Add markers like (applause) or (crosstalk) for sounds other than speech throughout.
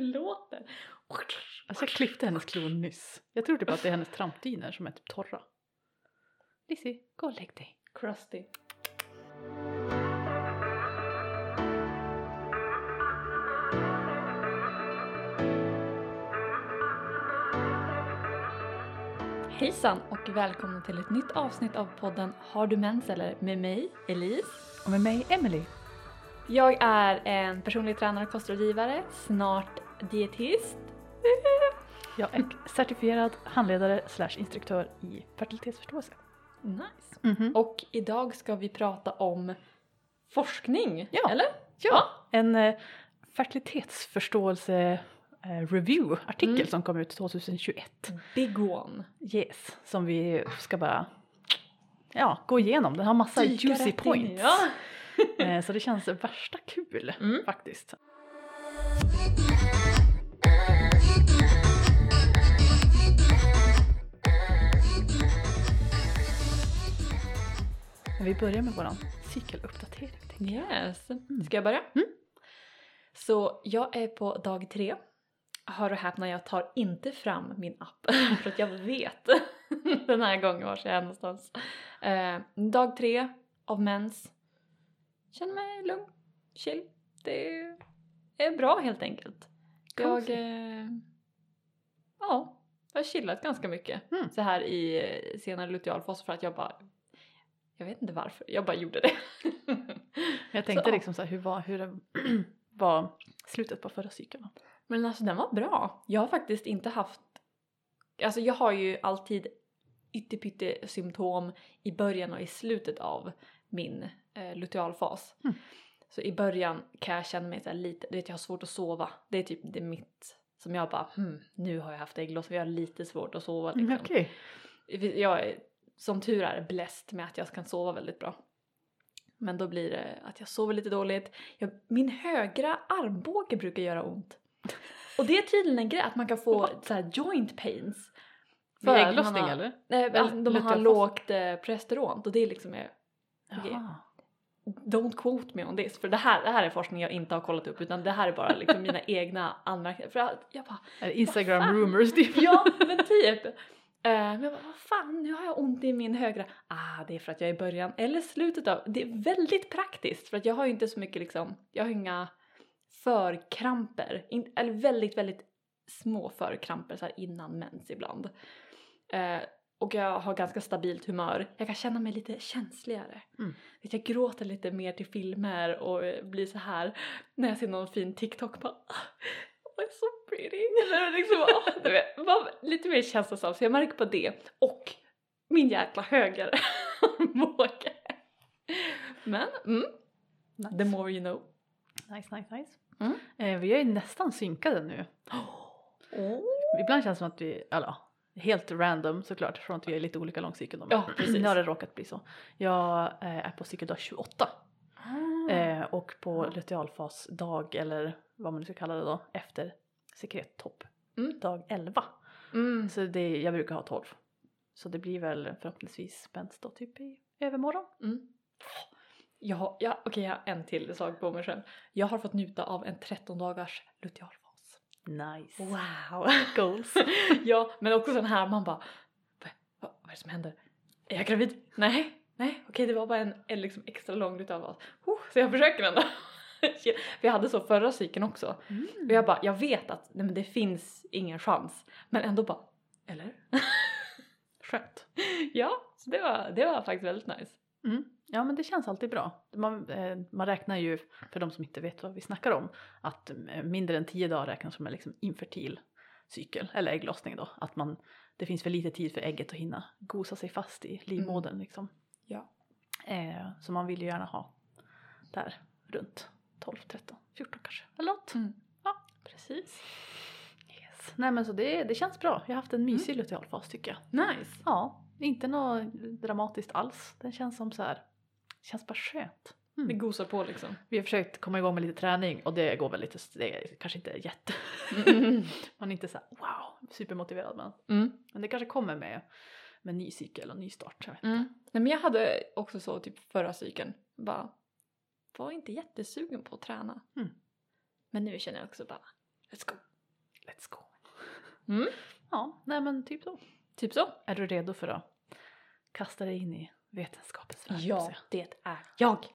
låter. Alltså jag klippte hennes klor nyss. Jag tror typ att det är hennes trampdyner som är typ torra. Lizzie, gå och lägg dig. Crusty. Hejsan och välkommen till ett nytt avsnitt av podden Har du mens eller? Med mig, Elise. Och med mig, Emily. Jag är en personlig tränare och kostrådgivare, snart dietist. Jag är certifierad handledare slash instruktör i fertilitetsförståelse. Nice. Mhm. Och idag ska vi prata om forskning, Ja. eller? Ja, en eh, fertilitetsförståelse eh, review-artikel Mm. som kom ut 2021. Big one. Yes, som vi ska bara ja, gå igenom. Den har massa Dyka juicy rätt in points. Ja. Eh, så det känns värsta kul Mm. faktiskt. Men vi börjar med våran cykeluppdatering. Yes. Ska jag börja? Mm. Så jag är på dag tre. Hör och häpna, jag tar inte fram min app (laughs) för att jag vet (laughs) den här gången var jag är någonstans. Eh, dag tre av mens. Känner mig lugn, chill. Det är bra helt enkelt. Jag, eh, ja, jag har chillat ganska mycket Mm. så här i senare lutealfas för att jag bara, jag vet inte varför, jag bara gjorde det. (laughs) Jag tänkte Så, liksom så här, hur var, hur det (clears throat) var slutet på förra cykeln? Men alltså den var bra. Jag har faktiskt inte haft... Alltså jag har ju alltid ytterpytte symptom i början och i slutet av min eh, lutealfas. Mm. Så i början kan jag känna mig så här lite, du vet jag har svårt att sova. Det är typ det mitt som jag bara hmm, nu har jag haft ägglossning, jag har lite svårt att sova liksom. Mm, Okej. Jag är som tur är blessed med att jag kan sova väldigt bra. Men då blir det att jag sover lite dåligt. Jag, min högra armbåge brukar göra ont. Och det är tydligen en grej att man kan få så här joint pains. Vid att man ägglossning har- eller? Nej, alltså, de har lågt eh, presteron och det är liksom är, Okej. Jaha. Don't quote me on this för det här, det här är forskning jag inte har kollat upp utan det här är bara liksom mina (laughs) egna anmärkningar. För att jag bara Instagram rumors typ? Ja, men typ. Eh, men jag bara, vad fan, nu har jag ont i min högra. Ah, det är för att jag är i början eller slutet av. Det är väldigt praktiskt för att jag har ju inte så mycket liksom, jag har inga förkramper. In, eller väldigt, väldigt små förkramper så här innan mens ibland. Eh, och jag har ganska stabilt humör. Jag kan känna mig lite känsligare. Mm. Jag gråter lite mer till filmer och blir så här när jag ser någon fin TikTok bara "Ah, Oh, it's so pretty. Eller liksom, åh, du vet, bara lite mer känslosam så jag märker på det. Och min jäkla höger (laughs) armbåge. Men, mm, the Nice. more you know. nice, nice, nice. Mm. Eh, vi är ju nästan synkade nu. Ibland känns det som att vi, eller helt random såklart från att vi är lite olika lång cykel. Ja, precis. Nu har det råkat bli så. Jag eh, är på cykeldag 28 Ah. eh, och på lutealfasdag eller vad man nu ska kalla det då efter sekrettopp Mm. dag 11. Mm. Så det, jag brukar ha 12. Så det blir väl förhoppningsvis spänst då typ i övermorgon. Mm. Har, ja, okej, jag har en till sak på mig själv. Jag har fått njuta av en 13 dagars lutealfas. Nice. Wow! Goals. (laughs) ja, men också sån här man bara, vad, vad, vad är det som händer? Är jag gravid? Nej, nej, okej det var bara en, en liksom extra lång lutealfas. Oh, så jag försöker ändå. Jag hade så förra cykeln också. Och jag bara, jag vet att nej, men det finns ingen chans. Men ändå bara, eller? (laughs) Skönt. ja, så det var, det var faktiskt väldigt nice. Mm. Ja men det känns alltid bra. Man, eh, man räknar ju, för de som inte vet vad vi snackar om, att eh, mindre än 10 dagar räknas som en liksom infertil cykel, eller ägglossning då. Att man, det finns för lite tid för ägget att hinna gosa sig fast i livmodern liksom. Ja. Eh, så man vill ju gärna ha där runt 12, 13, 14 kanske, eller något. Mm. Ja. Precis. Yes. Nej men så det, det känns bra. Jag har haft en mysig lutealfas tycker jag. Nice. Ja, inte något dramatiskt alls. Den känns som så här, känns bara skönt. Mm. Det gosar på liksom. Vi har försökt komma igång med lite träning och det går väl lite, det är kanske inte jätte, Mm. (laughs) man är inte så här, wow, supermotiverad men, Mm. men det kanske kommer med, med ny cykel och ny start. Jag vet. Mm. Nej men jag hade också så typ förra cykeln, bara var inte jättesugen på att träna. Mm. Men nu känner jag också bara, let's go. Let's go. Mm. Ja, nej men typ så. Typ så. Är du redo för att kasta dig in i vetenskapens värld? Ja, det är jag.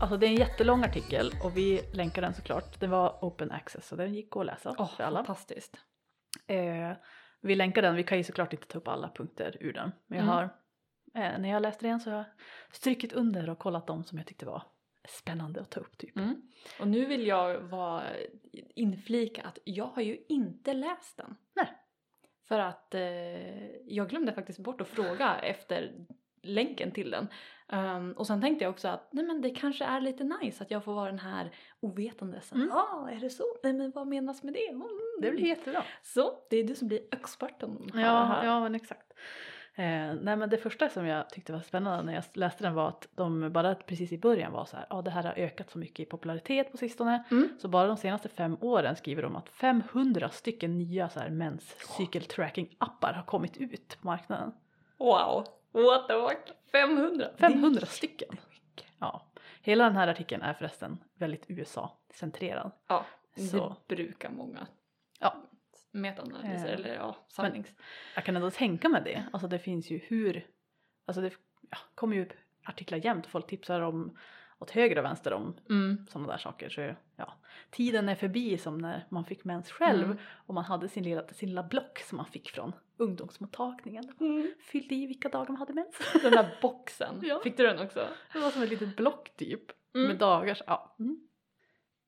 Alltså det är en jättelång artikel och vi länkar den såklart. Den var open access så den gick att läsa Åh, för alla. fantastiskt. Eh, vi länkar den, vi kan ju såklart inte ta upp alla punkter ur den. Men jag Mm. har, eh, när jag läste den så har jag strykit under och kollat dem som jag tyckte var spännande att ta upp typ. Mm. Och nu vill jag vara inflika att jag har ju inte läst den. Nej. För att eh, jag glömde faktiskt bort att fråga efter länken till den. Ehm, och sen tänkte jag också att nej men det kanske är lite nice att jag får vara den här ovetande. Så, Mm. ah, är det så? Nej men vad menas med det? Mm. Det blir jättebra. Så, det är du som blir experten här. Ja, här. ja men exakt. Eh, nej men det första som jag tyckte var spännande när jag läste den var att de bara precis i början var så här, ja det här har ökat så mycket i popularitet på sistone. Mm. Så bara de senaste fem åren skriver de att 500 stycken nya så här mens cykeltracking appar har kommit ut på marknaden. Wow, what the fuck? 500? 500 stycken. Ja. Hela den här artikeln är förresten väldigt USA-centrerad. Ja, Så. det brukar många Ja. metaanalyser Eh, eller ja, sannings... Jag kan ändå tänka mig det. Alltså det finns ju hur, alltså det ja, kommer ju upp artiklar jämt och folk tipsar om åt höger och vänster om Mm. sådana där saker. Så ja, tiden är förbi som när man fick mens själv Mm. och man hade sin lilla, sin lilla block som man fick från ungdomsmottagningen. Fyllde i vilka dagar man hade mens. (laughs) Den där boxen, Ja. fick du den också? Det var som ett litet block typ Mm. med dagar. Ja. Mm.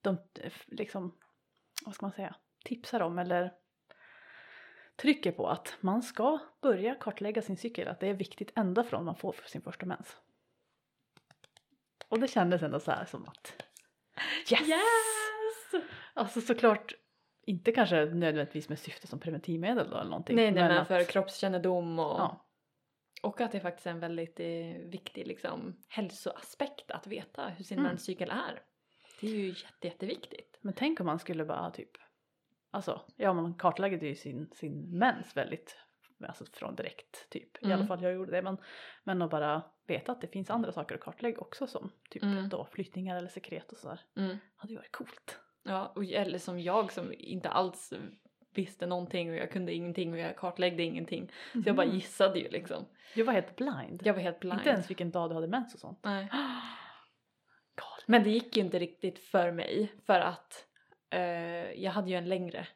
De liksom, vad ska man säga, tipsar om eller trycker på att man ska börja kartlägga sin cykel, att det är viktigt ända från man får sin första mens. Och det kändes ändå så här som att yes! Yes! Alltså såklart inte kanske nödvändigtvis med syfte som preventivmedel då eller någonting. Nej, nej men att- för kroppskännedom och, Ja. och att det faktiskt är en väldigt eh, viktig liksom, hälsoaspekt att veta hur sin Mm. menscykel är. Det är ju jätte, jätteviktigt. Men tänk om man skulle bara typ, alltså ja man kartlägger ju sin, sin mens väldigt, alltså från direkt typ. I Mm. alla fall jag gjorde det. Men, men att bara veta att det finns andra saker att kartlägga också som typ Mm. då flyttningar eller sekret och sådär. Mm. Hade ju varit coolt. Ja, och, eller som jag som inte alls visste någonting och jag kunde ingenting och jag kartläggde ingenting. Så jag bara Mhm. gissade ju liksom. Du var helt blind. Jag var helt blind. Inte ens vilken dag du hade mens och sånt. Nej. (gasps) Galet. Men det gick ju inte riktigt för mig för att eh, jag hade ju en längre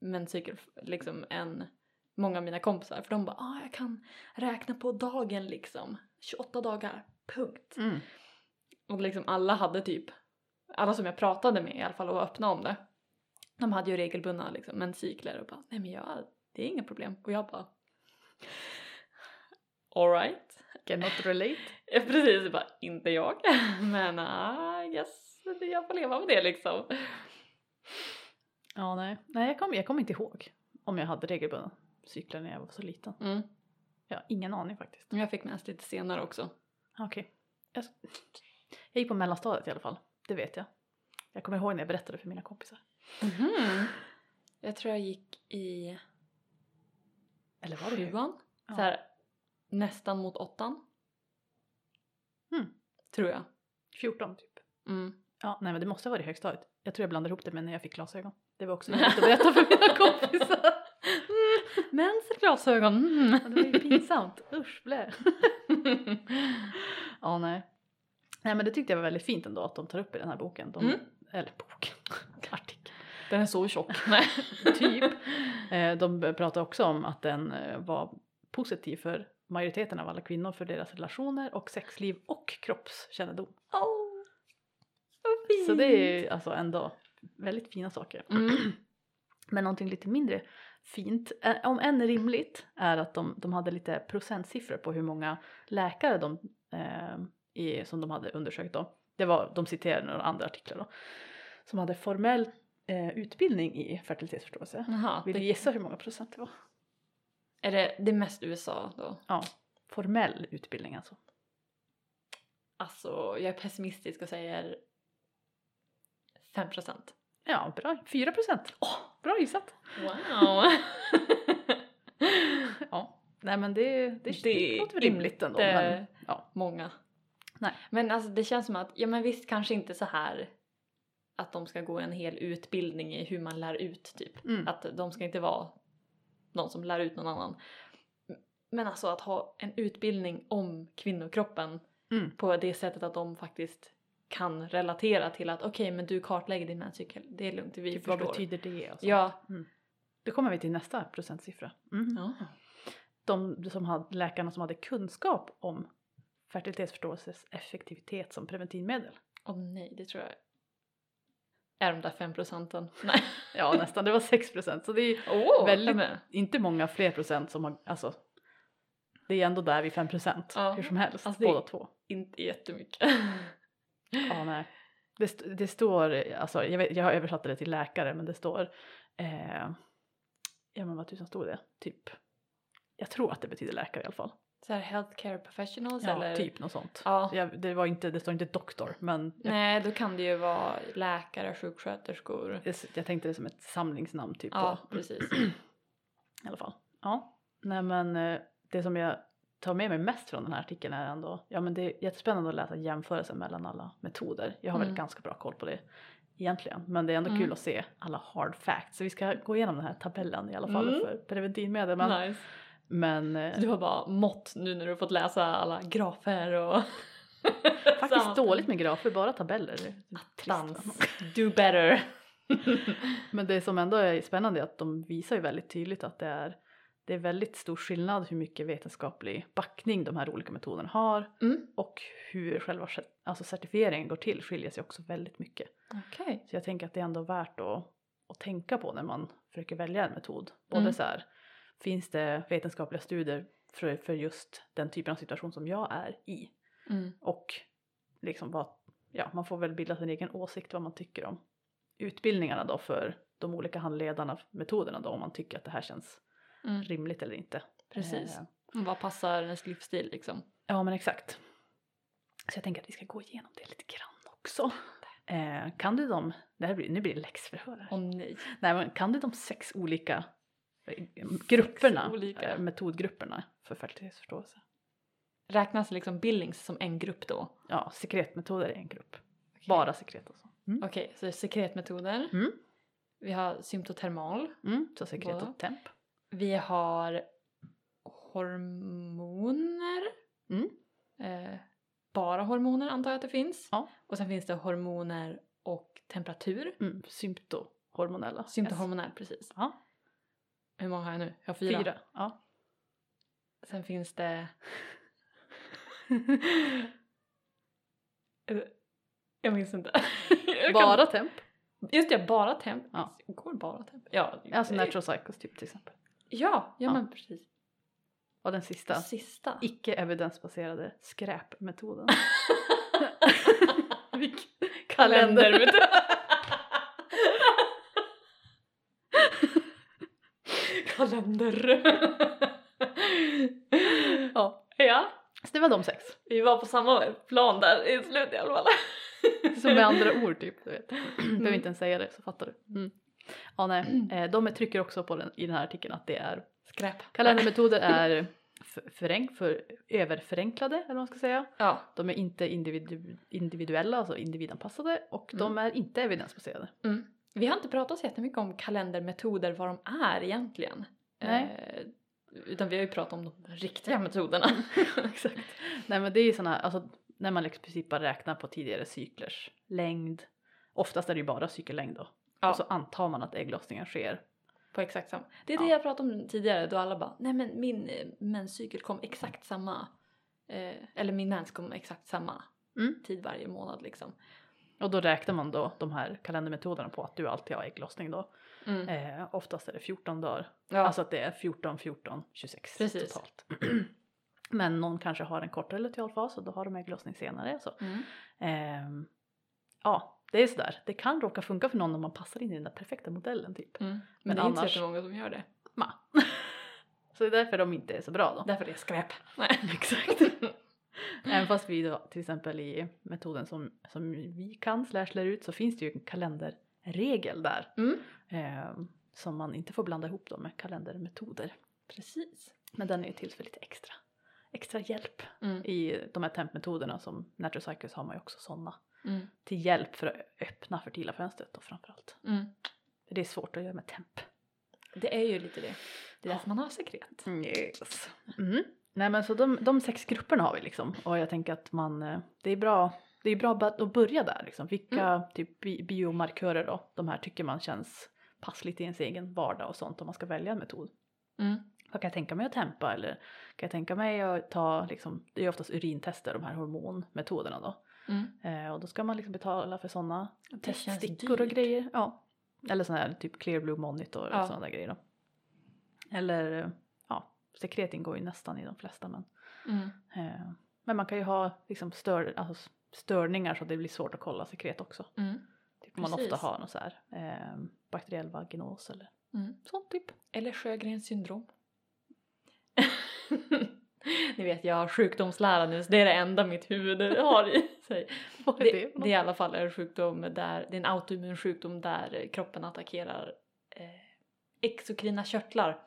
menscykel liksom än många av mina kompisar för de bara ah, jag kan räkna på dagen liksom 28 dagar, punkt. Mm. Och liksom alla hade typ, alla som jag pratade med i alla fall och var öppna om det de hade ju regelbundna liksom menscykler och bara nej men jag, det är inga problem och jag bara alright. Cannot relate. (laughs) Ja, precis, bara inte jag. (laughs) Men uh, yes, jag får leva med det liksom. Ja nej, nej jag kommer jag kom inte ihåg om jag hade regelbundna cykler när jag var så liten. Mm. Jag har ingen aning faktiskt. Jag fick mens lite senare också. Okej. Jag, jag gick på mellanstadiet i alla fall. Det vet jag. Jag kommer ihåg när jag berättade för mina kompisar. Mhm. Jag tror jag gick i Eller var det ju? sjuan. Ja. Så här, nästan mot åttan. Mm. Tror jag. 14 typ. Mm. Ja, nej men det måste ha varit högstadiet. Jag tror jag blandade ihop det med när jag fick glasögon. Det var också (laughs) jobbigt att berätta för mina kompisar. Mens i glasögon. Mm. Ja, Det var ju pinsamt. Usch, blä. (laughs) Ja, nej. Nej men det tyckte jag var väldigt fint ändå att de tar upp i den här boken. De, Mm. Eller bok, (laughs) artikel. Den är så tjock. (laughs) Typ. Eh, De pratar också om att den eh, var positiv för majoriteten av alla kvinnor för deras relationer och sexliv och kroppskännedom. Oh. Så det är ju alltså ändå väldigt fina saker. Mm. (clears throat) Men någonting lite mindre fint, om än rimligt, är att de, de hade lite procentsiffror på hur många läkare de, eh, i, som de hade undersökt då. Det var, de citerade några andra artiklar då. Som hade formell eh, utbildning i fertilitetsförståelse. Jaha, Vill du det, gissa hur många procent det var? är det, det är mest USA då? Ja, formell utbildning alltså. Alltså, jag är pessimistisk och säger 5 procent. Ja, bra. 4 procent. Åh, bra gissat. Wow! (laughs) Ja, Nej men det, det, det, Det är låter rimligt ändå. Men, ja. Många. Nej. Men alltså det känns som att, ja men visst kanske inte så här att de ska gå en hel utbildning i hur man lär ut typ. Mm. Att de ska inte vara någon som lär ut någon annan. Men alltså att ha en utbildning om kvinnokroppen Mm. på det sättet att de faktiskt kan relatera till att okej men du kartlägger din menscykel, det är lugnt, vi Typ, förstår. vad betyder det? Och så. Ja. Då kommer vi till nästa procentsiffra. Mm. ja. De som hade, läkarna som hade kunskap om fertilitetsförståelses effektivitet som preventivmedel. Åh nej, det tror jag är de där fem procenten. (laughs) Nej. Ja nästan, det var 6 procent. Så det är Åh, Väldigt- med. inte många fler procent som har, alltså det är ändå där vid 5 procent Ja. hur som helst, Alltså, båda två. Inte jättemycket. Ja, nej. Det, det står, alltså jag, vet, jag har översatt det till läkare men det står, eh, ja men vad tusan stod det? Typ, jag tror att det betyder läkare i alla fall. Så här healthcare professionals Ja, eller? typ något sånt. Ja. Jag, det, var inte, det står inte doktor men jag, Nej, då kan det ju vara läkare, sjuksköterskor. jag, jag tänkte det som ett samlingsnamn typ. Ja, på, precis. (clears throat) I alla fall. Ja, nej men eh, det som jag tar med mig mest från den här artikeln är ändå, ja men det är jättespännande att läsa jämförelsen mellan alla metoder. Jag har väl Mm. ganska bra koll på det egentligen, men det är ändå Mm. kul att se alla hard facts. Så vi ska gå igenom den här tabellen i alla fall Mm. för preventivmedel. Men, nice. men eh, Så du har bara mått nu när du har fått läsa alla grafer och... (laughs) faktiskt dåligt med grafer, bara tabeller. Dans. (laughs) Do better. Men det som ändå är spännande är att de visar ju väldigt tydligt att det är, det är väldigt stor skillnad hur mycket vetenskaplig backning de här olika metoderna har Mm. och hur själva alltså certifieringen går till skiljer sig också väldigt mycket. Okej. Så jag tänker att det är ändå värt att, att tänka på när man försöker välja en metod. Både Mm. så här, finns det vetenskapliga studier för, för just den typen av situation som jag är i? Mm. Och liksom vad, ja, man får väl bilda sin egen åsikt vad man tycker om utbildningarna då för de olika handledarna, metoderna då om man tycker att det här känns Mm. rimligt eller inte. Precis. Eh, Vad passar ens livsstil liksom? ja men exakt. Så jag tänker att vi ska gå igenom det lite grann också. Eh, kan du de, det här blir, nu blir det läxförhör här. Åh nej. Nej men kan du de sex olika eh, grupperna, olika. eh, metodgrupperna för fertilitetsförståelse? Räknas liksom Billings som en grupp då? Ja, sekretmetoder är en grupp. Okej. Bara sekret alltså. Mm. Okej, så sekretmetoder. Mm. Vi har symptotermal. Mm, så sekret och temp. Vi har hormoner. Mm. Eh, bara hormoner antar jag att det finns. Ja. Och sen finns det hormoner och temperatur. Mm, symptohormonella. Symptohormonell, precis. Ja. Hur många har jag nu? Jag har Yes. fyra. Fyra. Ja. Sen finns det... (laughs) Eh, jag minns inte. Jag kan- Bara temp. Just det, bara temp. Ja. Går bara temp? Ja. Alltså natural cycles typ till exempel. Ja, ja, men precis. Och den sista. Sista. Icke evidensbaserade skräpmetoden. (laughs) Vilken (laughs) Kalender. Ja. ja, Så det var de sex. vi var på samma plan där i slutet i alla fall. Som med andra (laughs) ord typ. Du vet. Mm. Behöver inte ens säga det så fattar du. Mm. Ja nej, (clears throat) eh, de trycker också på den, i den här artikeln att det är Skräp. kalendermetoder (clears throat) är förenk, för, överförenklade eller vad man ska säga. Ja. De är inte individu, individuella, alltså individanpassade och Mm. de är inte evidensbaserade. Mm. Vi har inte pratat så jättemycket om kalendermetoder, vad de är egentligen. Nej. Eh, utan vi har ju pratat om de riktiga metoderna. (laughs) Exakt. Nej men det är ju sådana alltså när man i princip bara räknar på tidigare cyklers längd. Oftast är det ju bara cykellängd då. Ja. Och så antar man att ägglossningen sker. På exakt samma. Det är Ja. det jag pratade om tidigare då alla bara, nej men min eh, menscykel kom exakt samma. Eh, eller min mens kom exakt samma Mm. tid varje månad liksom. Och då räknar man då de här kalendermetoderna på att du alltid har ägglossning då. Mm. Eh, oftast är det 14 dagar. Ja. Alltså att det är 14, 14, 26 Precis. totalt. (clears throat) Men någon kanske har en kortare lutealfas och då har de ägglossning senare. Så. Mm. Ehm, ja, det är sådär. Det kan råka funka för någon om man passar in i den där perfekta modellen typ. Mm. Men, Men det är inte så många som gör det. Ma. (laughs) så det är därför de inte är så bra då. Därför det är skräp. Nej. (laughs) Exakt. (laughs) Även fast vi då till exempel i metoden som, som vi kan slash lär ut så finns det ju en kalenderregel där. Mm. ehm, som man inte får blanda ihop då med kalendermetoder. Precis. Men den är ju till för lite extra, extra hjälp. Mm. I de här tempmetoderna som Natural Cycles har man ju också sådana. Mm. Till hjälp för att öppna fertila fönstret då framförallt. Mm. För det är svårt att göra med temp. Det är ju lite det. Det är därför man har sekret. Yes. Mm. Nej men så de, de sex grupperna har vi liksom och jag tänker att man, eh, det är bra, det är bra att börja där liksom. Vilka typ bi- biomarkörer då, de här tycker man känns passligt i ens egen vardag och sånt om man ska välja en metod. Mm. Vad kan jag tänka mig att tempa eller kan jag tänka mig att ta liksom, det är oftast urintester de här hormonmetoderna då. Mm. Eh, och då ska man liksom betala för sådana teststickor och grejer. Ja. Eller sån här typ Clear Blue Monitor Ja. och sådana där grejer då. Eller ja, sekret ingår ju nästan i de flesta men Mm. eh, men man kan ju ha liksom stör, alltså störningar så det blir svårt att kolla sekret också. Mm. Typ man ofta har någon så här eh, bakteriell vaginos eller Mm. sånt typ. Eller Sjögrens syndrom. (laughs) Ni vet, jag har sjukdomslära nu så det är det enda mitt huvud har i sig. (laughs) Vad är Det, det? det är i alla fall en sjukdom där, det är en autoimmun sjukdom där kroppen attackerar eh, exokrina körtlar.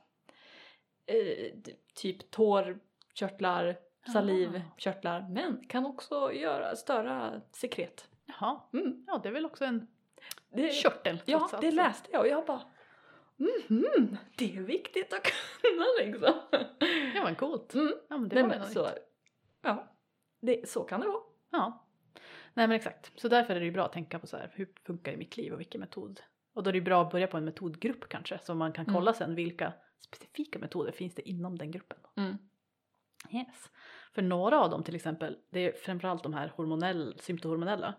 Eh, typ tårkörtlar, salivkörtlar, men kan också göra, störa sekret. Jaha, Mm. ja det är väl också en Det, körtel Ja, trots allt, det läste jag och jag bara mhm, det är viktigt att (laughs) kunna liksom. Ja men coolt. Mm. Ja men det var men så, ja, det, så kan det vara. Ja. Nej men exakt. Så därför är det ju bra att tänka på så här, hur funkar det i mitt liv och vilken metod. Och då är det ju bra att börja på en metodgrupp kanske så man kan Mm. kolla sen vilka specifika metoder finns det inom den gruppen. Mm. Yes. För några av dem till exempel, det är framförallt de här hormonell, symptohormonella,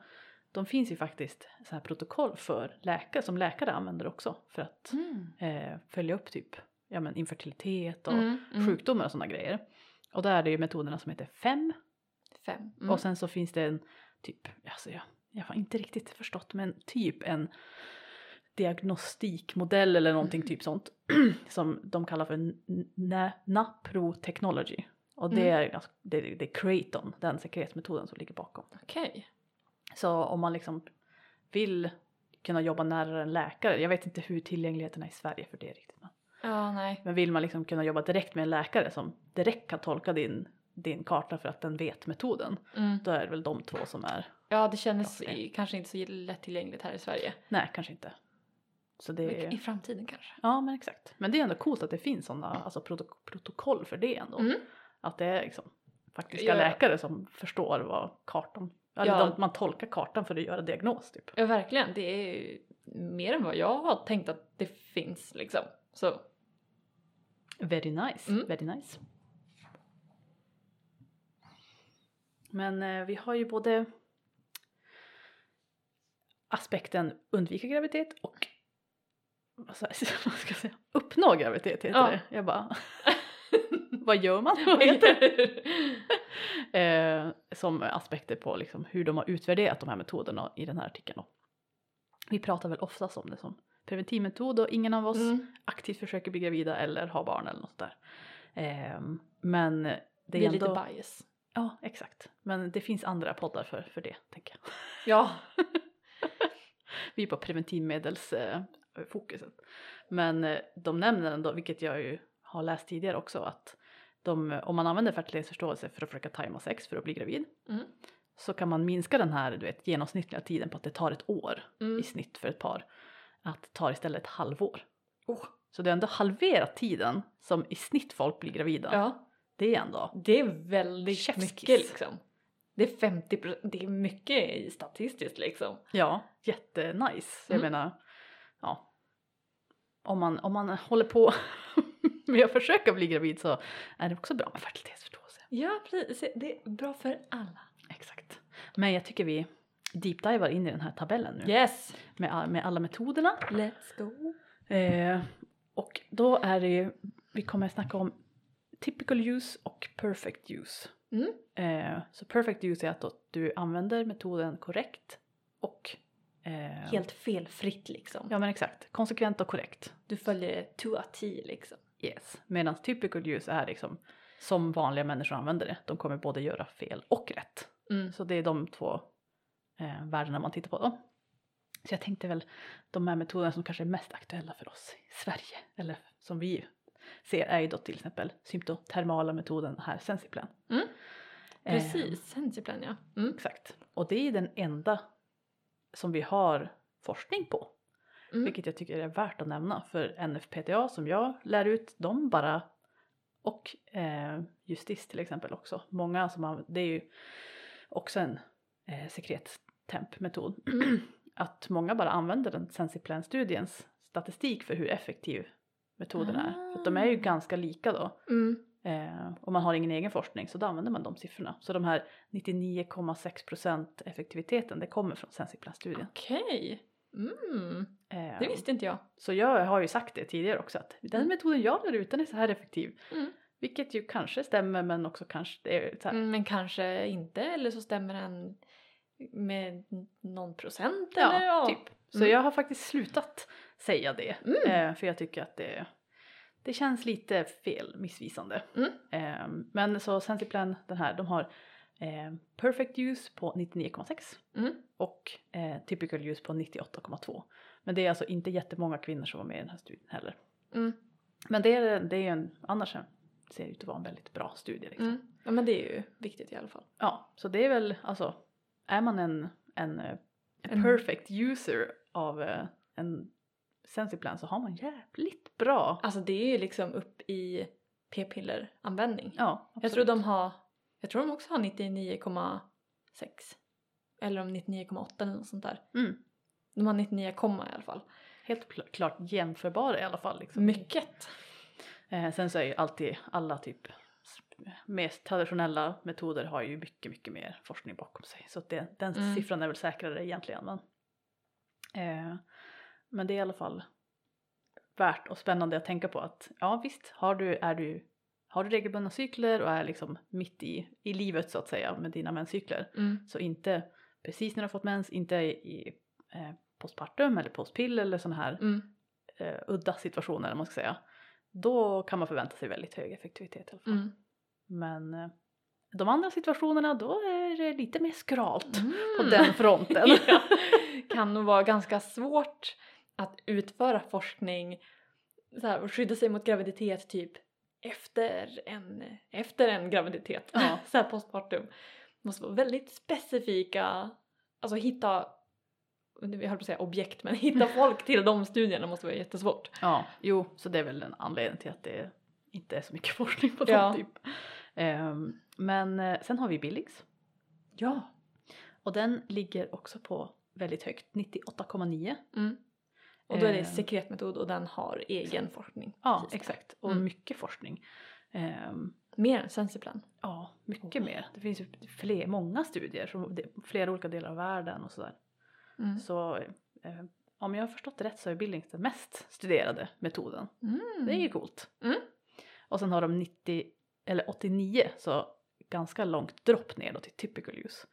de finns ju faktiskt så här protokoll för läkare som läkare använder också för att eh, följa upp typ ja, men infertilitet och Mm, mm. sjukdomar och sådana grejer. Och där är det ju metoderna som heter FEM Fem. Mm. och sen så finns det en typ, alltså jag, jag har inte riktigt förstått men typ en diagnostikmodell eller någonting Mm. typ sånt (clears throat) som de kallar för na- naprotechnology. Och det Mm. är, alltså, det, det är Creighton, den sekretmetoden som ligger bakom. Okej. Så om man liksom vill kunna jobba nära en läkare, jag vet inte hur tillgängligheten är i Sverige för det riktigt. Men, Ja, nej. men vill man liksom kunna jobba direkt med en läkare som direkt kan tolka din, din karta för att den vet metoden, Mm. då är det väl de två som är Ja, det känns i- kanske inte så lättillgängligt här i Sverige. Nej, kanske inte. Så det är... I framtiden kanske. Ja, men exakt. Men det är ändå coolt att det finns sådana alltså proto- protokoll för det ändå. Mm. Att det är liksom faktiska Ja. läkare som förstår vad kartan, eller Ja. de, man tolkar kartan för att göra diagnos typ. Ja, verkligen. Det är ju mer än vad jag har tänkt att det finns liksom. Så, Very nice, Mm. very nice. Men eh, vi har ju både aspekten undvika graviditet och vad (laughs) ska jag säga? uppnå graviditet heter Ja. det. Jag bara, (laughs) vad gör man? (laughs) Vad heter det? eh, som aspekter på liksom hur de har utvärderat de här metoderna i den här artikeln. Då. Vi pratar väl oftast om det som preventivmetod och ingen av oss Mm. aktivt försöker bli gravida eller ha barn eller något där. Ehm, men det är är ändå... lite bias. Ja, exakt. Men det finns andra poddar för, för det, tänker jag. Ja. (laughs) Vi är på preventivmedelsfokuset. Men eh, de nämner ändå, vilket jag ju har läst tidigare också, att de, om man använder fertilitetsförståelse för att försöka tajma sex för att bli gravid Mm. så kan man minska den här du vet, genomsnittliga tiden på att det tar ett år Mm. i snitt för ett par. Att det tar istället ett halvår. Oh. Så det är ändå halverat tiden som i snitt folk blir gravida. Ja. Det är ändå Det är väldigt Chefskiss. mycket liksom. Det är 50 det är mycket i statistiskt liksom. Ja, jättenice. Jag Mm. menar, ja. Om man, om man håller på (laughs) med att försöka bli gravid så är det också bra med fertilitetsförståelse. Ja, precis. Det är bra för alla. Exakt. Men jag tycker vi deepdivar in i den här tabellen nu Yes! med, med alla metoderna. Let's go! Eh, och då är det ju, vi kommer att snacka om typical use och perfect use. Mm. Eh, så perfect use är att då du använder metoden korrekt och eh, Helt felfritt liksom. Ja men exakt, konsekvent och korrekt. Du följer det to a T liksom. Yes. Medan typical use är liksom som vanliga människor använder det. De kommer både göra fel och rätt. Mm. Så det är de två eh, värdena man tittar på då. Så jag tänkte väl de här metoderna som kanske är mest aktuella för oss i Sverige. Eller som vi ser är ju då till exempel symptotermala metoden här Sensiplan. Mm. Eh, Precis, Sensiplan ja. Mm. exakt. Och det är den enda som vi har forskning på. Mm. Vilket jag tycker är värt att nämna för NFPTA som jag lär ut, de bara och eh, Justis till exempel också. Många som har, det är ju också en eh, sekrettempmetod. (clears throat) Att många bara använder den Sensiplan-studiens statistik för hur effektiv metoden är. För de är ju Ah. ganska lika då. Mm. Eh, och man har ingen egen forskning så då använder man de siffrorna. Så de här 99,6% effektiviteten det kommer från Sensiplan-studien. Okej. Mm. Eh, Det visste inte jag. Så jag har ju sagt det tidigare också att den Mm. metoden jag lär ut den är så här effektiv. Mm. Vilket ju kanske stämmer men också kanske det är. Mm, Men kanske inte eller så stämmer den med någon procent eller? Ja, typ. Så Mm. jag har faktiskt slutat säga det. Mm. Eh, för jag tycker att det, det känns lite fel, missvisande. Mm. Eh, men så Sensiplan, den här, de har eh, perfect use på 99,6 Mm. och eh, typical use på 98,2. Men det är alltså inte jättemånga kvinnor som var med i den här studien heller. Mm. Men det är, det är en, annars ser det ut att vara en väldigt bra studie. Liksom. Mm. Ja men det är ju viktigt i alla fall. Ja, så det är väl alltså, är man en, en, eh, En- perfect user av eh, en Sensiplan så har man jävligt bra. Alltså det är ju liksom upp i p-pilleranvändning. Ja, Jag tror absolut. de har, jag tror de också har 99,6 eller om 99,8 eller något sånt där. Mm. De har 99, komma i alla fall. Helt klart jämförbara i alla fall. Liksom. Mycket. Eh, sen så är ju alltid alla typ mest traditionella metoder har ju mycket, mycket mer forskning bakom sig. Så att det, den Mm. siffran är väl säkrare egentligen. Men, eh, men det är i alla fall värt och spännande att tänka på att ja visst, har du, är du, har du regelbundna cykler och är liksom mitt i, i livet så att säga med dina menscykler. Mm. Så inte precis när du har fått mens, inte i, eh, postpartum eller postpill eller sådana här Mm. eh, udda situationer eller man ska säga. Då kan man förvänta sig väldigt hög effektivitet i alla fall. Mm. Men eh, de andra situationerna då är det lite mer skralt på Mm. den fronten. (laughs) ja. (laughs) Kan nog vara ganska svårt att utföra forskning så här, och skydda sig mot graviditet typ efter en, efter en graviditet. Ja. (laughs) så här postpartum. Måste vara väldigt specifika, alltså hitta jag höll på att säga objekt men hitta (laughs) folk till de studierna måste vara jättesvårt. Ja, jo, så det är väl en anledning till att det inte är så mycket (laughs) forskning på Ja. sånt typ. Ehm, men eh, sen har vi Billings Ja. och den ligger också på väldigt högt, 98,9. Mm. Och då är det Eh. sekretmetod och den har egen forskning. Ja, exakt. Och Mm. mycket forskning. Ehm, Mer än Sensiplan. ja, mycket Åh. mer. Det finns ju fler, många studier från flera olika delar av världen och sådär. Mm. Så eh, om jag har förstått det rätt så är Billings den mest studerade metoden. Mm. Det är ju coolt. Mm. Och sen har de 90 eller 89 så ganska långt dropp ner då till typical use.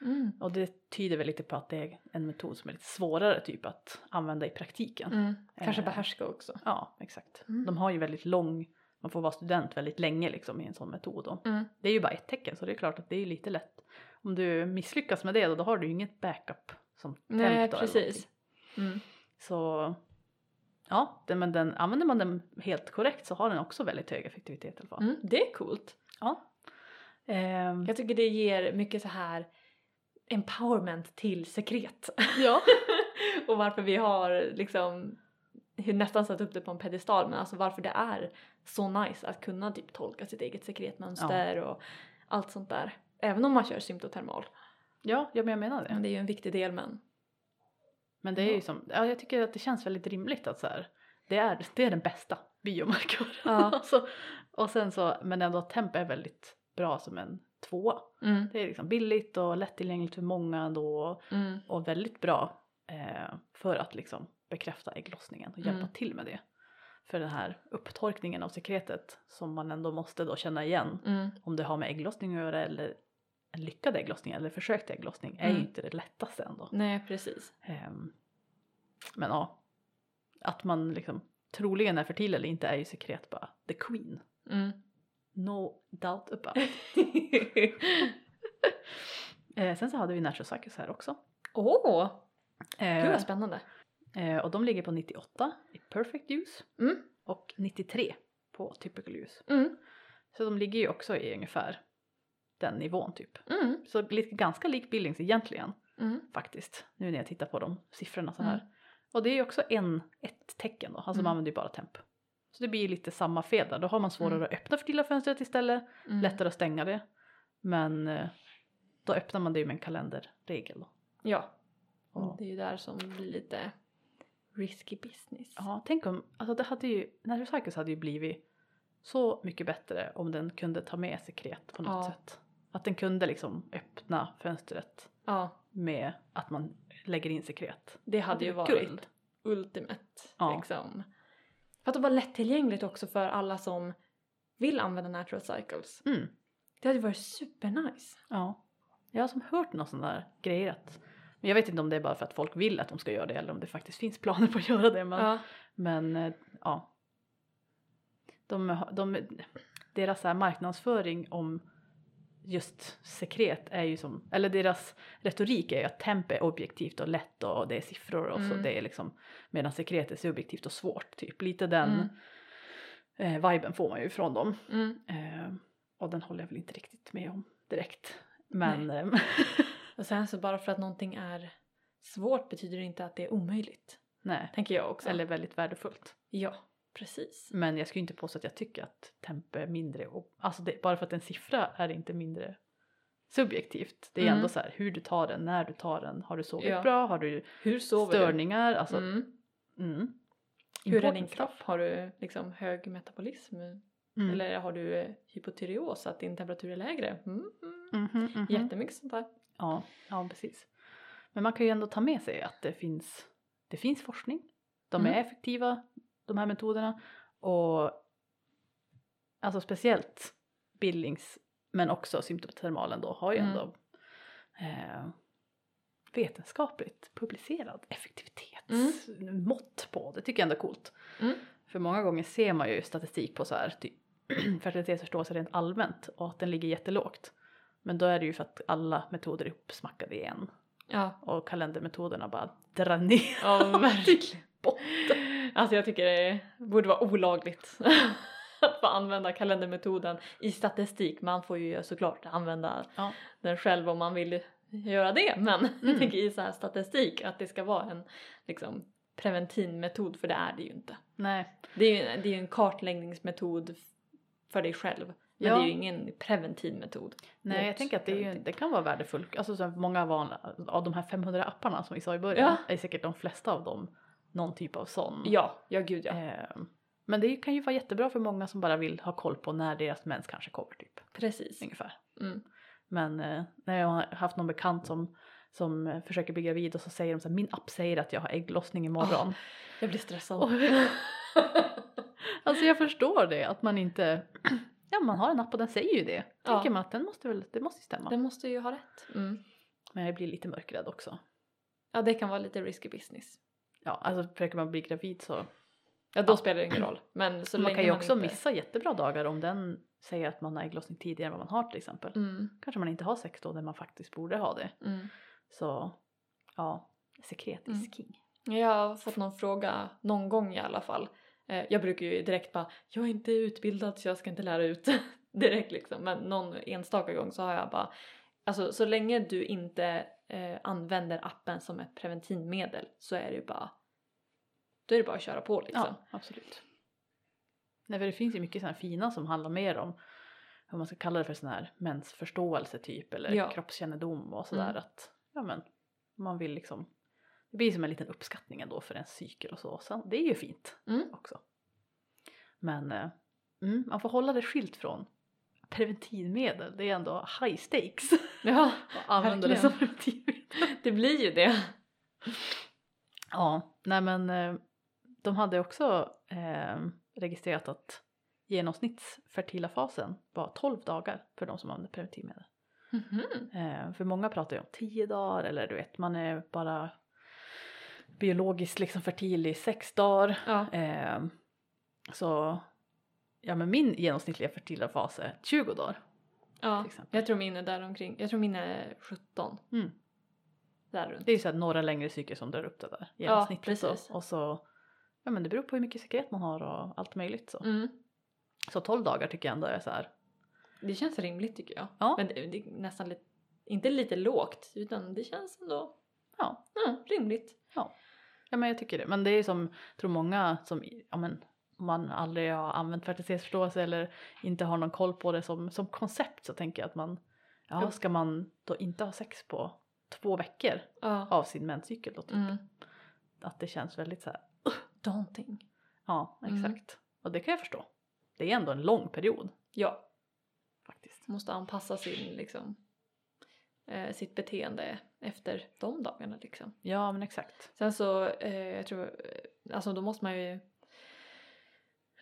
Mm. Och det tyder väl lite på att det är en metod som är lite svårare typ att använda i praktiken. Mm. Kanske Eh. behärska också. Ja, exakt. Mm. De har ju väldigt lång, man får vara student väldigt länge liksom i en sån metod. Mm. det är ju bara ett tecken så det är klart att det är lite lätt. Om du misslyckas med det då, då har du ju inget backup som temp Nej, precis. Mm. Så ja, den, men den, använder man den helt korrekt så har den också väldigt hög effektivitet i alla fall. Mm. Det är coolt. Ja. Ehm, Jag tycker det ger mycket så här empowerment till sekret. ja. (laughs) och varför vi har liksom nästan satt upp det på en pedestal men alltså varför det är så nice att kunna typ tolka sitt eget sekretmönster och allt sånt där. Även om man kör symptotermal. ja, ja, men jag menar det. Men det är ju en viktig del men. Men det är ju Ja. som, ja, jag tycker att det känns väldigt rimligt att så här, det är, det är den bästa biomarkören. Ja. (laughs) alltså, och sen så, men ändå temp är väldigt bra som en tvåa. Mm. Det är liksom billigt och lättillgängligt för många ändå Mm. och väldigt bra eh, för att liksom bekräfta ägglossningen och hjälpa Mm. till med det. För den här upptorkningen av sekretet som man ändå måste då känna igen Mm. om det har med ägglossning att göra eller en lyckad ägglossning eller försökt ägglossning är ju Mm. inte det lättaste ändå. Nej precis. Ehm, men ja, att man liksom troligen är fertil eller inte är ju sekret bara the queen. Mm. No doubt about it. eh, sen så hade vi cycles här också. Åh! Eh, Gud vad spännande. eh, och de ligger på 98 i perfect use Mm. och 93 på typical use. Mm. Så de ligger ju också i ungefär den nivån typ. Mm. Så lite, ganska lik Billings egentligen Mm. faktiskt. Nu när jag tittar på de siffrorna så här. Mm. Och det är ju också en, ett tecken då, alltså Mm. man använder ju bara temp. Så det blir lite samma fel där, då har man svårare Mm. att öppna fertilafönstret istället, Mm. lättare att stänga det. Men eh, då öppnar man det ju med en kalenderregel då. Ja, Och, det är ju där som blir lite risky business. ja, tänk om, alltså det hade ju, Cycles hade ju blivit så mycket bättre om den kunde ta med sekret på något Ja. sätt. Att den kunde liksom öppna fönstret Ja, med att man lägger in sekret. det hade ju varit guld. ultimate. Ja. Liksom. För att det var lättillgängligt också för alla som vill använda natural cycles. Mm. Det hade varit supernice. Ja. Jag har som hört någon sån där grejer att men jag vet inte om det är bara för att folk vill att de ska göra det eller om det faktiskt finns planer på att göra det. Men, Ja. men eh, ja. De, de, deras så här marknadsföring om just sekret är ju som, eller deras retorik är ju att temp är objektivt och lätt och det är siffror och så Mm. det är liksom medan sekret är subjektivt och svårt typ. Lite den Mm. eh, viben får man ju från dem. Mm. Eh, och den håller jag väl inte riktigt med om direkt. Men eh, (laughs) Och sen så bara för att någonting är svårt betyder det inte att det är omöjligt. nej, Tänker jag också. eller väldigt värdefullt. Ja, precis. Men jag skulle inte påstå att jag tycker att temp är mindre, alltså det, bara för att en siffra är inte mindre subjektivt. Det är Mm. ändå så här hur du tar den, när du tar den, har du sovit Ja. bra, har du Hur störningar, du? alltså Mm. mm. Hur är din kropp? Har du liksom hög metabolism? Mm. Eller har du hypotyreos, att din temperatur är lägre? Mm. Mm. Mhm, mhm. Jättemycket sånt där. Ja, ja, precis. Men man kan ju ändå ta med sig att det finns, det finns forskning. De Mm. är effektiva, de här metoderna. Och alltså speciellt Billings, men också symptotermalen då, har ju Mm. ändå eh, vetenskapligt publicerad effektivitetsmått på. Det tycker jag ändå är coolt. Mm. För många gånger ser man ju statistik på så här typ (clears throat) fertilitetsförståelse rent allmänt och att den ligger jättelågt. Men då är det ju för att alla metoder är uppsmackade i en Ja, och kalendermetoderna bara drar ner ja (laughs) verkligen. botten. Alltså jag tycker det borde vara olagligt (laughs) att få använda kalendermetoden i statistik. Man får ju såklart använda Ja. den själv om man vill göra det. Men (laughs) jag Mm. tänker i så här statistik att det ska vara en liksom, preventivmetod för det är det ju inte. Nej, Det är ju, det är en kartläggningsmetod för dig själv. Men Ja. det är ju ingen preventiv metod. nej jag tänker att det, ju, det kan vara värdefullt. Alltså så många vanliga, av de här 500 apparna som vi sa i början Ja. är säkert de flesta av dem någon typ av sån. Ja, ja gud ja. Eh, men det kan ju vara jättebra för många som bara vill ha koll på när deras mens kanske kommer typ. Precis. Ungefär. Mm. Men eh, när jag har haft någon bekant som, som försöker bli gravid och så säger de så här, min app säger att jag har ägglossning imorgon. Jag blir stressad. Och- (laughs) alltså jag förstår det, att man inte, (clears throat) ja man har en app och den säger ju det. Ja. Tänker man att den måste väl, det måste ju stämma. Den måste ju ha rätt. Mm. Men jag blir lite mörkrädd också. Ja, det kan vara lite risky business. Ja, alltså försöker man bli gravid så. Ja, då Ja. spelar det ingen roll. Men så man kan ju också inte... missa jättebra dagar om den säger att man har ägglossning tidigare än vad man har till exempel. Mm, Kanske man inte har sex då när man faktiskt borde ha det. mm. Så ja, sekret Mm. is king. Jag har fått någon fråga, någon gång i alla fall. Eh, jag brukar ju direkt bara, jag är inte utbildad så jag ska inte lära ut (laughs) direkt liksom. Men någon enstaka gång så har jag bara, alltså så länge du inte eh, använder appen som ett preventivmedel så är det ju bara, då är det bara att köra på liksom. Ja, absolut. Nej, för det finns ju mycket sådana fina som handlar mer om hur man ska kalla det för sån här mensförståelse typ eller Ja. kroppskännedom och sådär Mm. att ja men man vill liksom det blir som en liten uppskattning ändå för ens cykel och så. så det är ju fint Mm. också. Men eh, mm, man får hålla det skilt från preventivmedel. Det är ändå high stakes Ja, (laughs) använda det som preventivmedel. det blir ju det. Ja, nej men eh, de hade också eh, registrerat att genomsnittsfertila fasen var 12 dagar för de som använder preventivmedel. Mhm. Eh, för många pratar ju om 10 dagar eller du vet man är bara biologiskt liksom fertil i 6 dagar. Ja. Eh, så ja men min genomsnittliga fertila fas är 20 dagar ja, jag tror min är där omkring. Jag tror min är 17. Mm. Där runt. Det är ju så här några längre cykler som drar upp det där genomsnittligt. precis. och, och så ja men det beror på hur mycket sekret man har och allt möjligt så. Mm. Så 12 dagar tycker jag ändå är så här. Det känns rimligt tycker jag. Ja. Men det, det är nästan lite, inte lite lågt utan det känns ändå Ja. ja, rimligt. Ja men jag tycker det. Men det är som, jag tror många som, ja men man aldrig har använt fertilitetsförståelse eller inte har någon koll på det som, som koncept så tänker jag att man, ja ska man då inte ha sex på två veckor Ja. av sin menscykel då typ. Mm. Att det känns väldigt så här, Daunting. ja Mm. exakt. Och det kan jag förstå. Det är ändå en lång period Ja, faktiskt. måste anpassa sin liksom eh, sitt beteende efter de dagarna liksom. Ja men exakt. Sen så, eh, jag tror, eh, alltså då måste man ju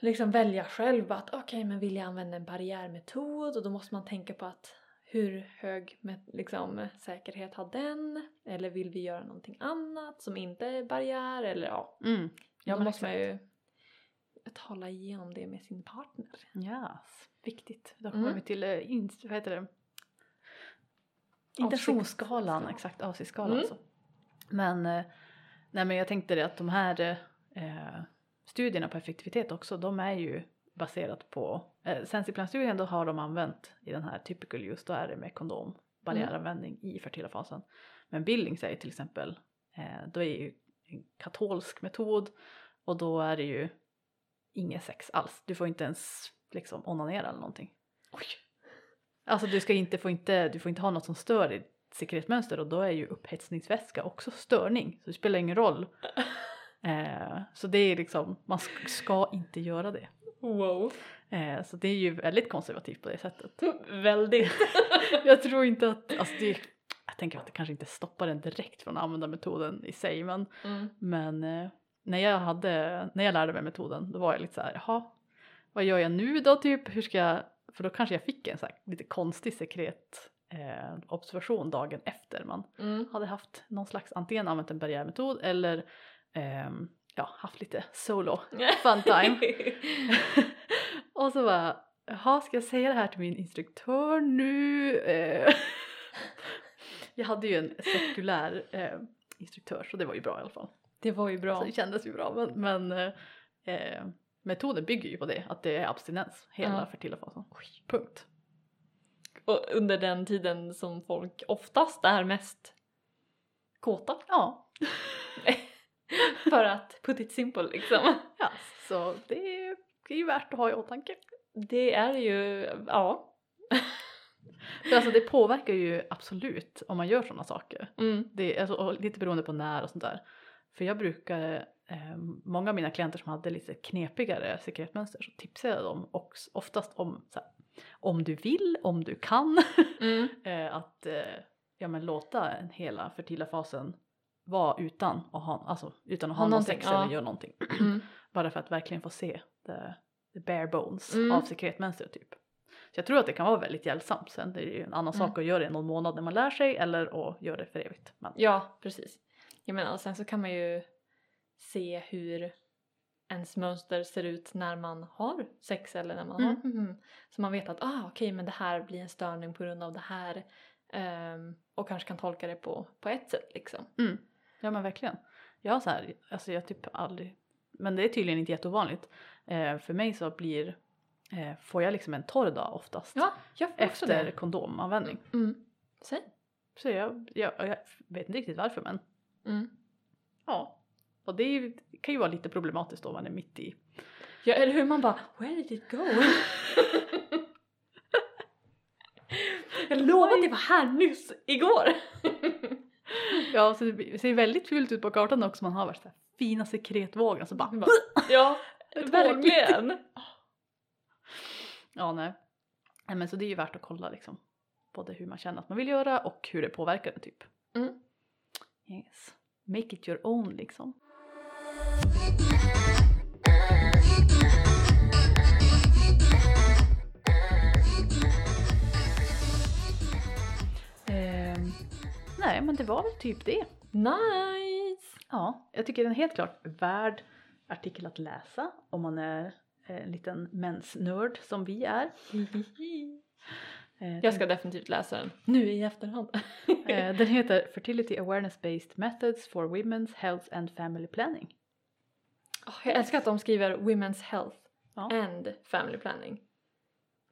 liksom välja själv att okej men vill jag använda en barriärmetod och då måste man tänka på att hur hög med, liksom, säkerhet har den? Eller vill vi göra någonting annat som inte är barriär? Eller ja, Mm. Ja då måste man ju tala igenom det med sin partner. Yes. Viktigt. Då kommer Mm. vi till, eh, in, vad heter det? Intentionsskalan, exakt avsiktsskalan Mm. alltså. Men, eh, nej men jag tänkte det att de här eh, studierna på effektivitet också, de är ju baserat på, eh, Sensiplan-studien då har de använt i den här typical use, då är det med kondom, barriäranvändning i fertila fasen. Men Billings är ju till exempel, eh, då är det ju en katolsk metod och då är det ju inget sex alls. Du får inte ens liksom onanera eller någonting. Oj. Alltså du ska inte, får inte, du får inte ha något som stör ditt sekretmönster och då är ju upphetsningsvätska också störning. Så det spelar ingen roll. Eh, så det är liksom, man sk- ska inte göra det. Wow. Eh, så det är ju väldigt konservativt på det sättet. (laughs) Väldigt. (laughs) Jag tror inte att, alltså det, jag tänker att det kanske inte stoppar en direkt från att använda metoden i sig men, Mm. men eh, när, jag hade, när jag lärde mig metoden då var jag lite så här, jaha, vad gör jag nu då typ? Hur ska jag, för då kanske jag fick en så här, lite konstig sekret eh, observation dagen efter man Mm. hade haft någon slags antingen använt en barriärmetod eller ehm, ja, haft lite solo (laughs) fun time. (laughs) och så bara, jaha ska jag säga det här till min instruktör nu? Eh, (laughs) jag hade ju en sekulär eh, instruktör så det var ju bra i alla fall. Det var ju bra. Så det kändes ju bra men, men eh, eh, metoden bygger ju på det, att det är abstinens hela Ja. fertila fasen. Punkt. Och under den tiden som folk oftast är mest kåta. Ja, (laughs) För att put it simple liksom. (laughs) ja så det är, det är ju värt att ha i åtanke. Det är ju, ja. (laughs) För alltså det påverkar ju absolut om man gör sådana saker. Mm. Det alltså, lite beroende på när och sånt där. För jag brukar, eh, många av mina klienter som hade lite knepigare sekretmönster så tipsade jag dem också, oftast om så här, om du vill, om du kan, Mm. eh, att eh, ja, men låta hela fertila fasen vara utan att ha, alltså, utan att ha, någon sex ja. eller göra någonting. Mm. (clears throat) Bara för att verkligen få se the, the bare bones Mm. av sekretmönstret typ. Så jag tror att det kan vara väldigt hjälpsamt sen. Det är ju en annan Mm. sak att göra det någon månad när man lär sig eller att göra det för evigt. Men, Ja, precis. Jag menar, och sen så kan man ju se hur ens mönster ser ut när man har sex eller när man Mm. har mhm. Så man vet att ah, okej men det här blir en störning på grund av det här. Ehm, och kanske kan tolka det på, på ett sätt liksom. mm. Ja men verkligen. Jag har så här, alltså jag typ aldrig, men det är tydligen inte jätteovanligt. Eh, för mig så blir, eh, får jag liksom en torr dag oftast. Ja, jag får också efter det. kondomanvändning. Mm. Säg. Så jag, jag, jag vet inte riktigt varför men Mm. ja. Och det, ju, kan ju vara lite problematiskt då man är mitt i. Ja, eller hur? Man bara, where did it go? (laughs) jag lovar att det var här nyss, igår! Ja, så det ser väldigt fult ut på kartan också. Man har värsta fina sekretvågor så bara Bara, ja, (laughs) verkligen! Ja, nej. nej. men så det är ju värt att kolla liksom. Både hur man känner att man vill göra och hur det påverkar en typ. Mm. Yes. Make it your own liksom. Nej, men det var väl typ det. Nice! Ja, jag tycker den är helt klart värd artikel att läsa om man är en liten mensnörd som vi är. (laughs) Eh, Jag ska definitivt läsa den. Nu i efterhand. (laughs) Eh, Den heter Fertility Awareness Based Methods for Women's Health and Family Planning. Åh, jag älskar att de skriver Women's Health Ja. and family planning.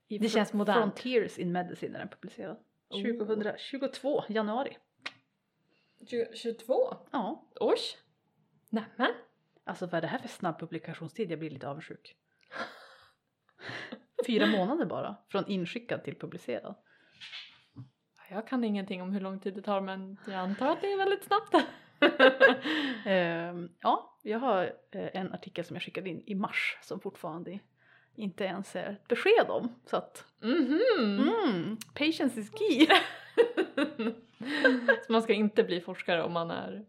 I Det känns modernt. Frontiers in Medicine är den publicerad. Oh. 2022, januari. 22? Ja. Oj! Nämen! Alltså vad är det här för snabb publikationstid? Jag blir lite avundsjuk. (laughs) Fyra månader bara, från inskickad till publicerad. Jag kan ingenting om hur lång tid det tar men jag antar att det är väldigt snabbt. (laughs) Ehm, ja, jag har eh, en artikel som jag skickade in i mars som fortfarande inte ens är ett besked om. Så att, Mhm! mm, patience is key. (laughs) (laughs) Så man ska inte bli forskare om man är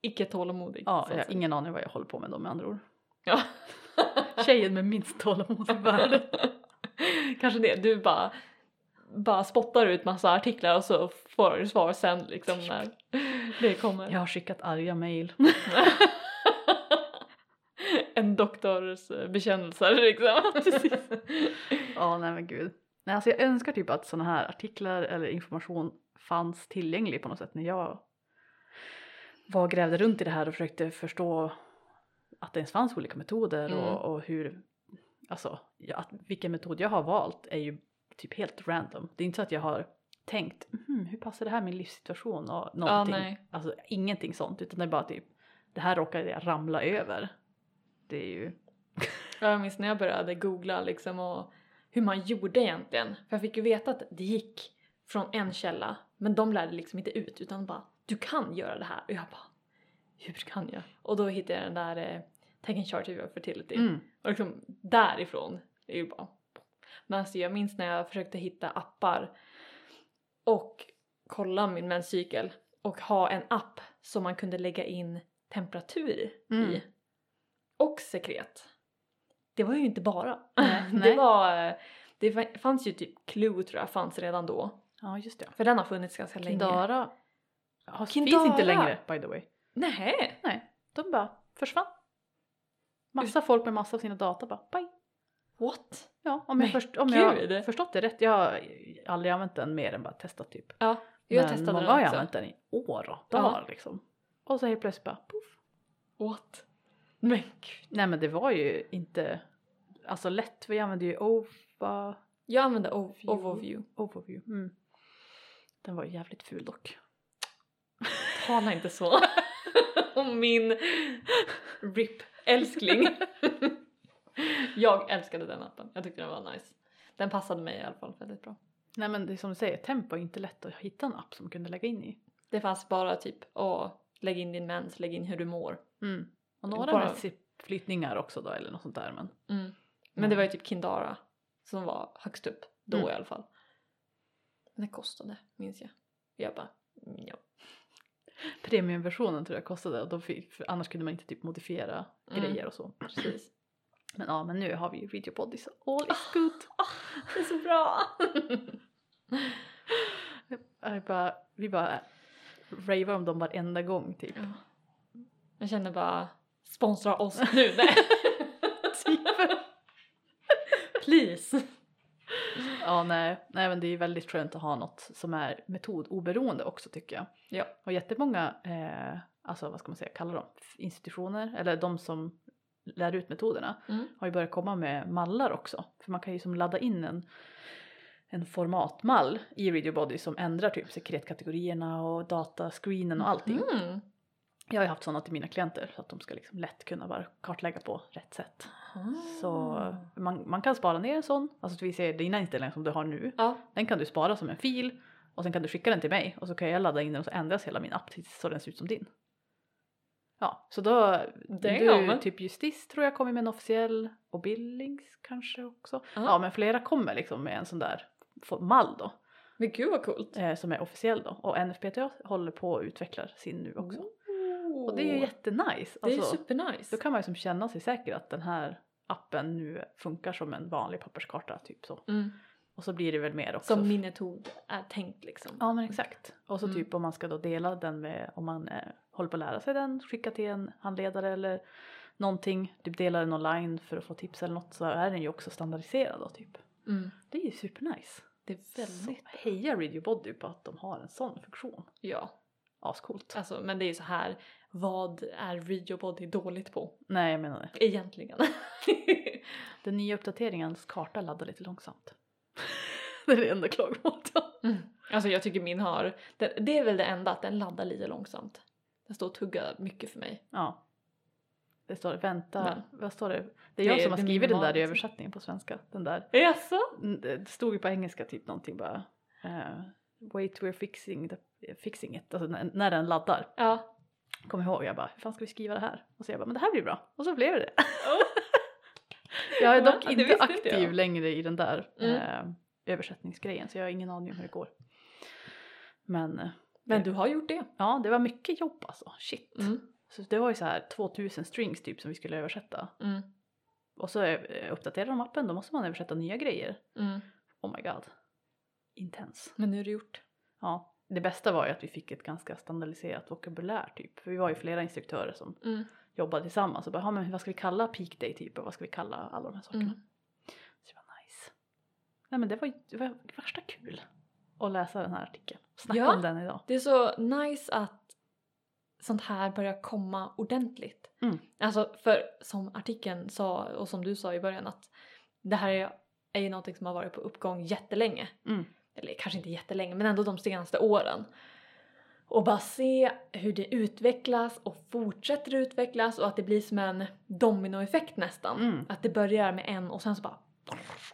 icke tålamodig. Ja, jag har säga. ingen aning vad jag håller på med då med andra ord. Ja. (laughs) Tjejen med minst tålamod i världen. (laughs) Kanske det, du bara, bara spottar ut massa artiklar och så får du svar sen liksom när det kommer. Jag har skickat arga mejl. en doktors eh, bekännelser liksom. Ja, nej men gud. Nej, alltså jag önskar typ att sådana här artiklar eller information fanns tillgänglig på något sätt när jag var grävde runt i det här och försökte förstå att det ens fanns olika metoder Mm. och, och hur, alltså att vilken metod jag har valt är ju typ helt random. Det är inte så att jag har tänkt "Mhm, hur passar det här min livssituation och någonting. nej. Alltså ingenting sånt utan det är bara typ det här råkade jag ramla över. Det är ju, Jag minns när jag började googla liksom och hur man gjorde egentligen. För jag fick ju veta att det gick från en källa men de lärde liksom inte ut utan bara du kan göra det här och jag bara hur kan jag? Och då hittade jag den där eh, Take in charge of your fertility mm, och liksom därifrån det är ju bara men alltså jag minns när jag försökte hitta appar och kolla min menscykel och ha en app som man kunde lägga in temperatur Mm. i och sekret. Det var ju inte bara. (laughs) Nej, (laughs) det var eh, det fa- fanns ju typ Clue tror jag fanns redan då. ja just det. För den har funnits ganska länge. Kindara har, Kindara. finns inte längre by the way. Nej. Nej, de bara försvann. Massa folk med massa av sina data bara bye. What? Ja, om, jag, först, om jag gud. har förstått det rätt. Jag har aldrig använt den mer än bara testat typ. Ja, jag Men testade många den har ju också. använt den i år och dagar liksom. Och så helt plötsligt bara poff. What? Men gud. Nej men det var ju inte alltså lätt. Vi använde ju OVA, Jag använde o- View. Overview. Overview. Mm. Den var ju jävligt ful dock. Tala inte så (laughs) om min RIP-älskling. (laughs) jag älskade den appen. Jag tyckte den var nice. Den passade mig i alla fall väldigt bra. Nej men det är som du säger, Tempo är inte lätt att hitta en app som kunde lägga in i. Det fanns bara typ, åh, lägg in din mens, lägg in hur du mår. Mm. Och några Bara- med sippflytningar också då eller något sånt där men. Mm. Men det var ju typ Kindara som var högst upp då Mm. i alla fall. Men det kostade, minns jag. Jag bara, mm, ja. (laughs) Premiumversionen tror jag kostade och då fick, annars kunde man inte typ modifiera Mm. grejer och så. Precis. (clears throat) Men ja, men nu har vi ju video body så all is good. Det är så bra! (laughs) Jag bara, vi bara ravar om dem varenda gång typ. Ja. Jag känner bara, sponsra oss nu! (laughs) Nej. Please! Ja, nej, nej men det är väldigt skönt att ha något som är metodoberoende också tycker jag. Ja. Och jättemånga, eh, alltså vad ska man säga, kallar dem institutioner eller de som lär ut metoderna Mm. har ju börjat komma med mallar också. För man kan ju som ladda in en, en formatmall i Radio Body som ändrar typ sekretkategorierna och datascreenen och allting. Mm. Jag har ju haft sådana till mina klienter så att de ska liksom lätt kunna bara kartlägga på rätt sätt. Så Ah. man, man kan spara ner en sån, alltså vi ser dina inställningar som du har nu. Ja, Den kan du spara som en fil och sen kan du skicka den till mig och så kan jag ladda in den och så ändras hela min app tills så den ser ut som din. Ja, så då, du, typ Justis tror jag kommer med en officiell och Billings kanske också. Ja. Ja, men flera kommer liksom med en sån där mall då, men gud vad coolt! eh, som är officiell då. Och NFPT håller på och utvecklar sin nu också. Och det är ju jättenice. Det är Alltså, supernice. då kan man ju som känna sig säker att den här appen nu funkar som en vanlig papperskarta typ så. Mm. Och så blir det väl mer också. Som min metod är tänkt liksom. Ja men exakt. Och så Mm. typ om man ska då dela den med, om man eh, håller på att lära sig den, skicka till en handledare eller någonting, typ dela den online för att få tips eller något så är den ju också standardiserad då typ. Mm. Det är ju supernice. Det är väldigt... Så heja Radio Body på att de har en sån funktion. Ja, Ascoolt. alltså men det är ju så här. Vad är Rio Body dåligt på Nej jag menar det. egentligen? (laughs) Den nya uppdateringens karta laddar lite långsamt. (laughs) det är det enda klagomålet jag mm. Alltså jag tycker min har, det, det är väl det enda att den laddar lite långsamt. Den står och tuggar mycket för mig. Ja. Det står vänta, Men- vad står det? Det är jag Det som har skrivit den där i minimalt. översättningen på svenska. Den där. Jaså? Mm, Det stod ju på engelska typ någonting bara. eh, wait we're fixing, the, fixing it. Alltså när, när den laddar. Ja. Kom ihåg jag bara hur fan ska vi skriva det här? Och så jag bara men det här blir bra. Och så blev det det. Oh. (laughs) Jag är dock inte aktiv jag. längre i den där Mm. eh, översättningsgrejen så jag har ingen aning om hur det går. Men eh, Men du har gjort det. ja det var mycket jobb alltså. Shit. Mm. Så det var ju så här 2000 strings typ som vi skulle översätta. Mm. Och så eh, uppdaterar de appen då måste man översätta nya grejer. Mm. Oh my god. Intens. Men nu är det gjort. Ja. Det bästa var ju att vi fick ett ganska standardiserat vokabulär typ. För vi var ju flera instruktörer som Mm. jobbade tillsammans och bara, "Ja, men vad ska vi kalla peak day typ och vad ska vi kalla alla de här sakerna. Mm. Så det var nice. Nej men det var det var värsta kul att läsa den här artikeln. Snacka Ja. om den idag. Det är så nice att sånt här börjar komma ordentligt. Mm. Alltså för som artikeln sa och som du sa i början att det här är, är ju någonting som har varit på uppgång jättelänge. Mm. Eller kanske inte jättelänge men ändå de senaste åren. Och bara se hur det utvecklas och fortsätter utvecklas och att det blir som en dominoeffekt nästan. Mm. Att det börjar med en och sen så bara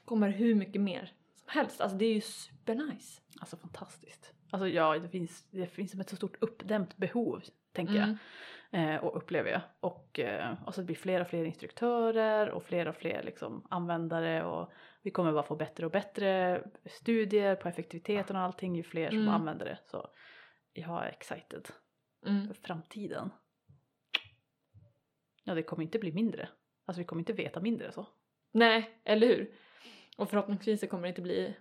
kommer hur mycket mer som helst. Alltså det är ju supernice. Alltså fantastiskt. Alltså ja, det finns, det finns som ett så stort uppdämt behov tänker jag. Mm. eh, och upplever jag. Och, eh, och så det blir fler och fler instruktörer och fler och fler liksom, användare och vi kommer bara få bättre och bättre studier på effektiviteten och allting ju fler som Mm. använder det. Så jag är excited Mm. för framtiden. Ja, det kommer inte bli mindre. Alltså vi kommer inte veta mindre så. Nej, eller hur? Och förhoppningsvis så kommer det inte bli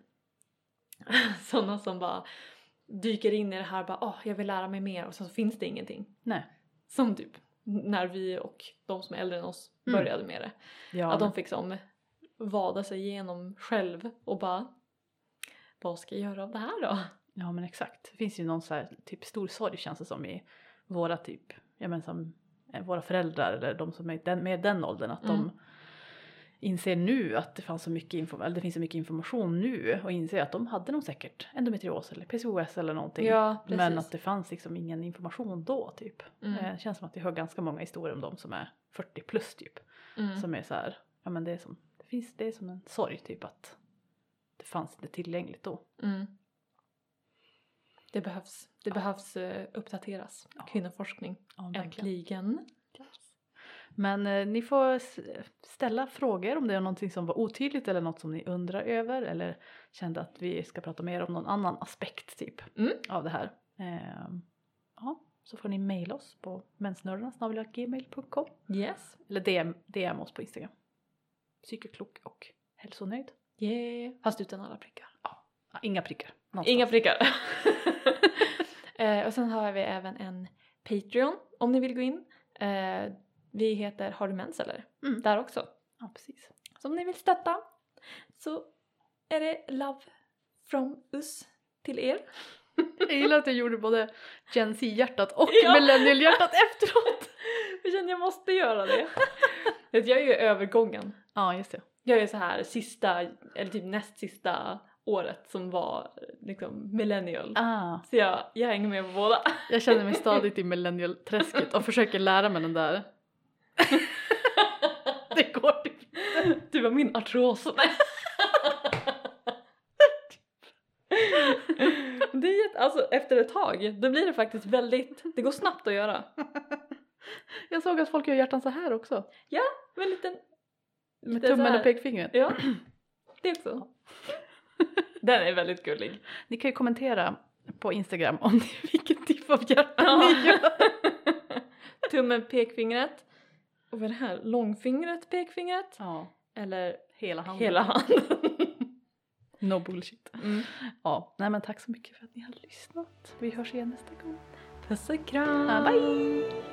(laughs) sådana som bara dyker in i det här bara åh, jag vill lära mig mer och sen så finns det ingenting. Nej. Som typ när vi och de som är äldre än oss Mm. började med det. Ja, Att de fick som vada sig igenom själv och bara vad ska jag göra av det här då? Ja men exakt. Det finns ju någon så här typ stor sorg känns det som i våra typ, ja men som eh, våra föräldrar eller de som är den, med den åldern att Mm. de inser nu att det fanns så mycket info, det finns så mycket information nu och inser att de hade nog säkert endometrios eller PCOS eller någonting. Ja, men att det fanns liksom ingen information då typ. Mm. Eh, Det känns som att vi hör ganska många historier om de som är 40 plus typ. Mm. Som är så här, ja men det är som, finns, det är som en sorg typ att det fanns inte tillgängligt då. Mm. Det behövs, det behövs eh, uppdateras. Ja. Kvinnoforskning. Ja. Äntligen. Men eh, ni får ställa frågor om det är någonting som var otydligt eller något som ni undrar över eller kände att vi ska prata mer om någon annan aspekt typ Mm. av det här. Ehm, ja, så får ni mejla oss på mensnördarna.gmail.com Yes. eller DM, DM oss på Instagram. Psykeklok och hälsonöjd. Yeah. Fast utan alla prickar. Ja, inga prickar. någonstans. Inga prickar. (laughs) eh, och sen har vi även en Patreon om ni vill gå in. Eh, vi heter Har du mens eller? Mm. Där också. Ja, precis. Så om ni vill stötta så är det love from us till er. (laughs) Jag gillar att jag gjorde både Gen Z-hjärtat och (laughs) Ja. millennial-hjärtat efteråt. Jag känner jag måste göra det. Jag är ju övergången. Ja, just det. Jag är så här sista, eller typ näst sista året som var liksom millennial. Ah. Så jag, jag hänger med på båda. Jag känner mig (laughs) stadigt i millennial-träsket och försöker lära mig den där. (laughs) Det går typ Du var min artros. (laughs) Det är jätte, alltså efter ett tag, då blir det faktiskt väldigt, det går snabbt att göra. Jag såg att folk gör hjärtan så här också. Men liten, Med tummen och pekfingret. ja, det också. (laughs) Den är väldigt gullig. Ni kan ju kommentera på Instagram om ni, (laughs) vilken typ av hjärta Ja. ni gör. (laughs) Tummen, pekfingret. Och vad är det här? Långfingret, pekfingret? Ja, Eller hela handen. hela handen? No bullshit. Mm. Ja, nej men tack så mycket för att ni har lyssnat. Vi hörs igen nästa gång. Puss och kram! Bye!